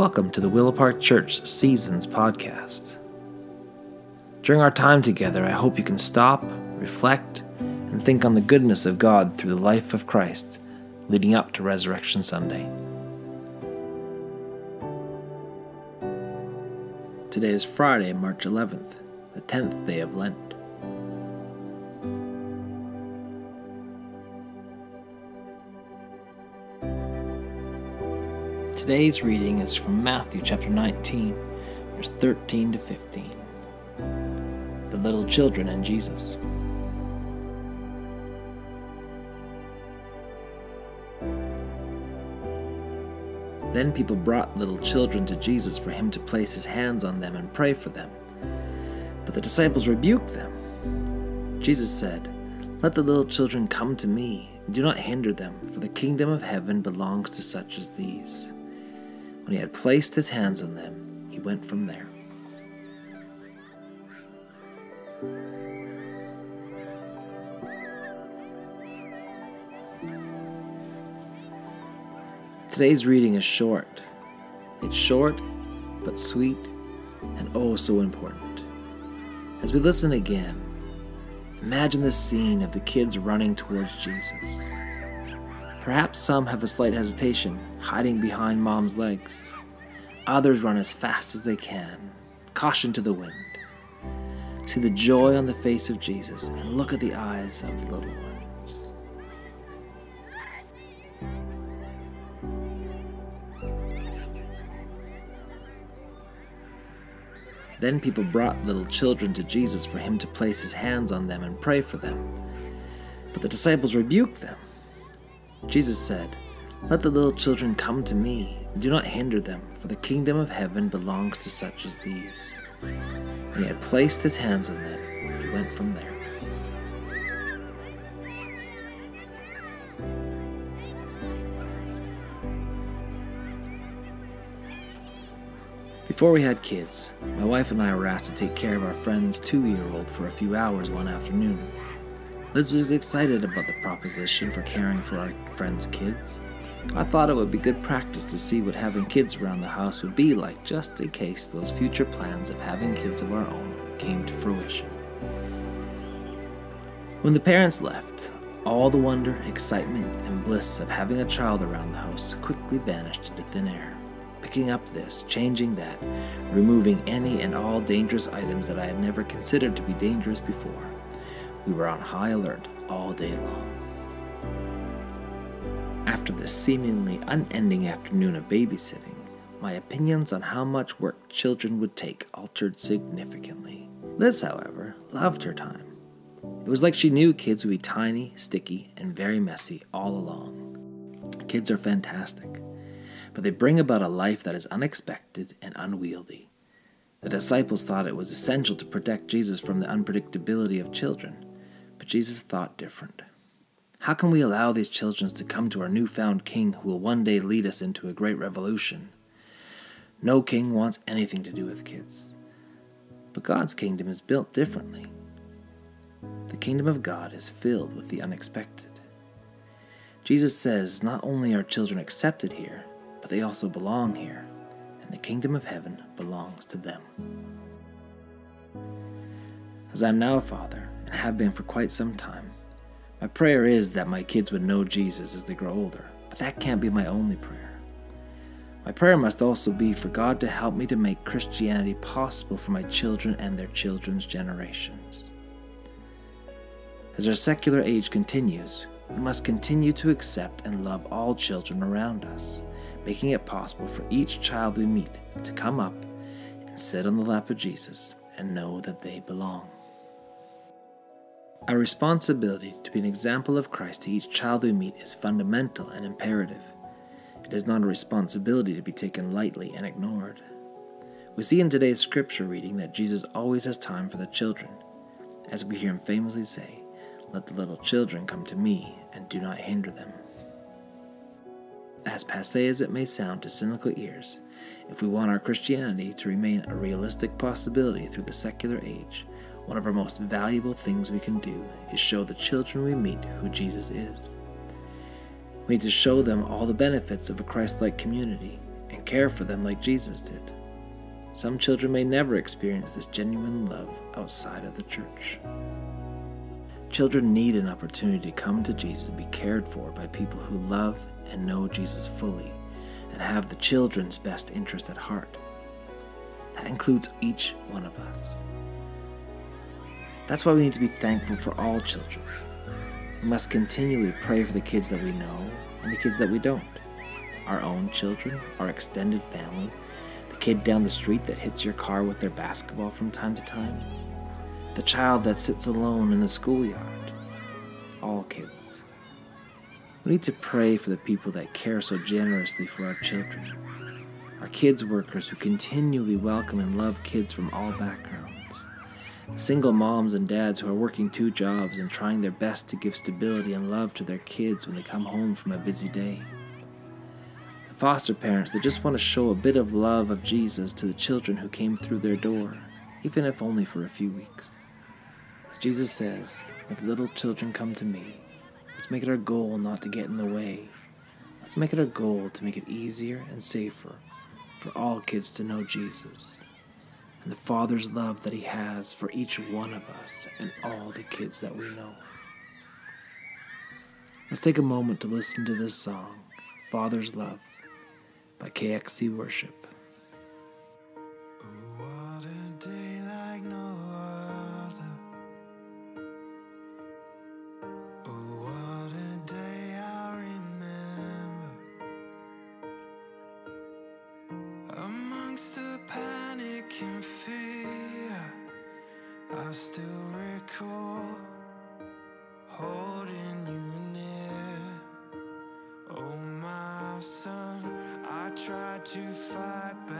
Welcome to the Willow Park Church Seasons podcast. During our time together, I hope you can stop, reflect, and think on the goodness of God through the life of Christ leading up to Resurrection Sunday. Today is Friday, March 11th, the 10th day of Lent. Today's reading is from Matthew chapter 19, verse 13 to 15. The little children and Jesus. Then people brought little children to Jesus for him to place his hands on them and pray for them. But the disciples rebuked them. Jesus said, Let the little children come to me, and do not hinder them, for the kingdom of heaven belongs to such as these. When he had placed his hands on them, he went from there. Today's reading is short. It's short, but sweet, and oh so important. As we listen again, imagine the scene of the kids running towards Jesus. Perhaps some have a slight hesitation, hiding behind mom's legs. Others run as fast as they can, caution to the wind. See the joy on the face of Jesus and look at the eyes of the little ones. Then people brought little children to Jesus for him to place his hands on them and pray for them. But the disciples rebuked them. Jesus said, Let the little children come to me, and do not hinder them, for the kingdom of heaven belongs to such as these. When he had placed his hands on them, and he went from there. Before we had kids, my wife and I were asked to take care of our friend's two year old for a few hours one afternoon. Lis was excited about the proposition for caring for our friend's kids. I thought it would be good practice to see what having kids around the house would be like just in case those future plans of having kids of our own came to fruition. When the parents left, all the wonder, excitement, and bliss of having a child around the house quickly vanished into thin air. Picking up this, changing that, removing any and all dangerous items that I had never considered to be dangerous before. We were on high alert all day long. After the seemingly unending afternoon of babysitting, my opinions on how much work children would take altered significantly. Lis, however, loved her time. It was like she knew kids would be tiny, sticky, and very messy all along. Kids are fantastic, but they bring about a life that is unexpected and unwieldy. The disciples thought it was essential to protect Jesus from the unpredictability of children. But Jesus thought different. How can we allow these children to come to our newfound king who will one day lead us into a great revolution? No king wants anything to do with kids. But God's kingdom is built differently. The kingdom of God is filled with the unexpected. Jesus says not only are children accepted here, but they also belong here, and the kingdom of heaven belongs to them. As I am now a father, and have been for quite some time. My prayer is that my kids would know Jesus as they grow older, but that can't be my only prayer. My prayer must also be for God to help me to make Christianity possible for my children and their children's generations. As our secular age continues, we must continue to accept and love all children around us, making it possible for each child we meet to come up and sit on the lap of Jesus and know that they belong. Our responsibility to be an example of Christ to each child we meet is fundamental and imperative. It is not a responsibility to be taken lightly and ignored. We see in today's scripture reading that Jesus always has time for the children. As we hear him famously say, Let the little children come to me, and do not hinder them. As passe as it may sound to cynical ears, if we want our Christianity to remain a realistic possibility through the secular age, one of our most valuable things we can do is show the children we meet who Jesus is. We need to show them all the benefits of a Christ like community and care for them like Jesus did. Some children may never experience this genuine love outside of the church. Children need an opportunity to come to Jesus and be cared for by people who love and know Jesus fully and have the children's best interest at heart. That includes each one of us. That's why we need to be thankful for all children. We must continually pray for the kids that we know and the kids that we don't. Our own children, our extended family, the kid down the street that hits your car with their basketball from time to time, the child that sits alone in the schoolyard. All kids. We need to pray for the people that care so generously for our children. Our kids workers who continually welcome and love kids from all backgrounds. Single moms and dads who are working two jobs and trying their best to give stability and love to their kids when they come home from a busy day. The foster parents that just want to show a bit of love of Jesus to the children who came through their door, even if only for a few weeks. Jesus says, Let little children come to me. Let's make it our goal not to get in the way. Let's make it our goal to make it easier and safer for all kids to know Jesus and the Father's love that He has for each one of us and all the kids that we know. Let's take a moment to listen to this song, Father's Love, by KXC Worship. I still recall holding you near. Oh, my son, I tried to fight back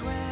between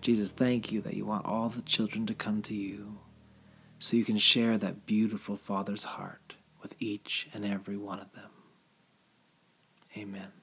Jesus, thank you that you want all the children to come to you so you can share that beautiful Father's heart with each and every one of them. Amen.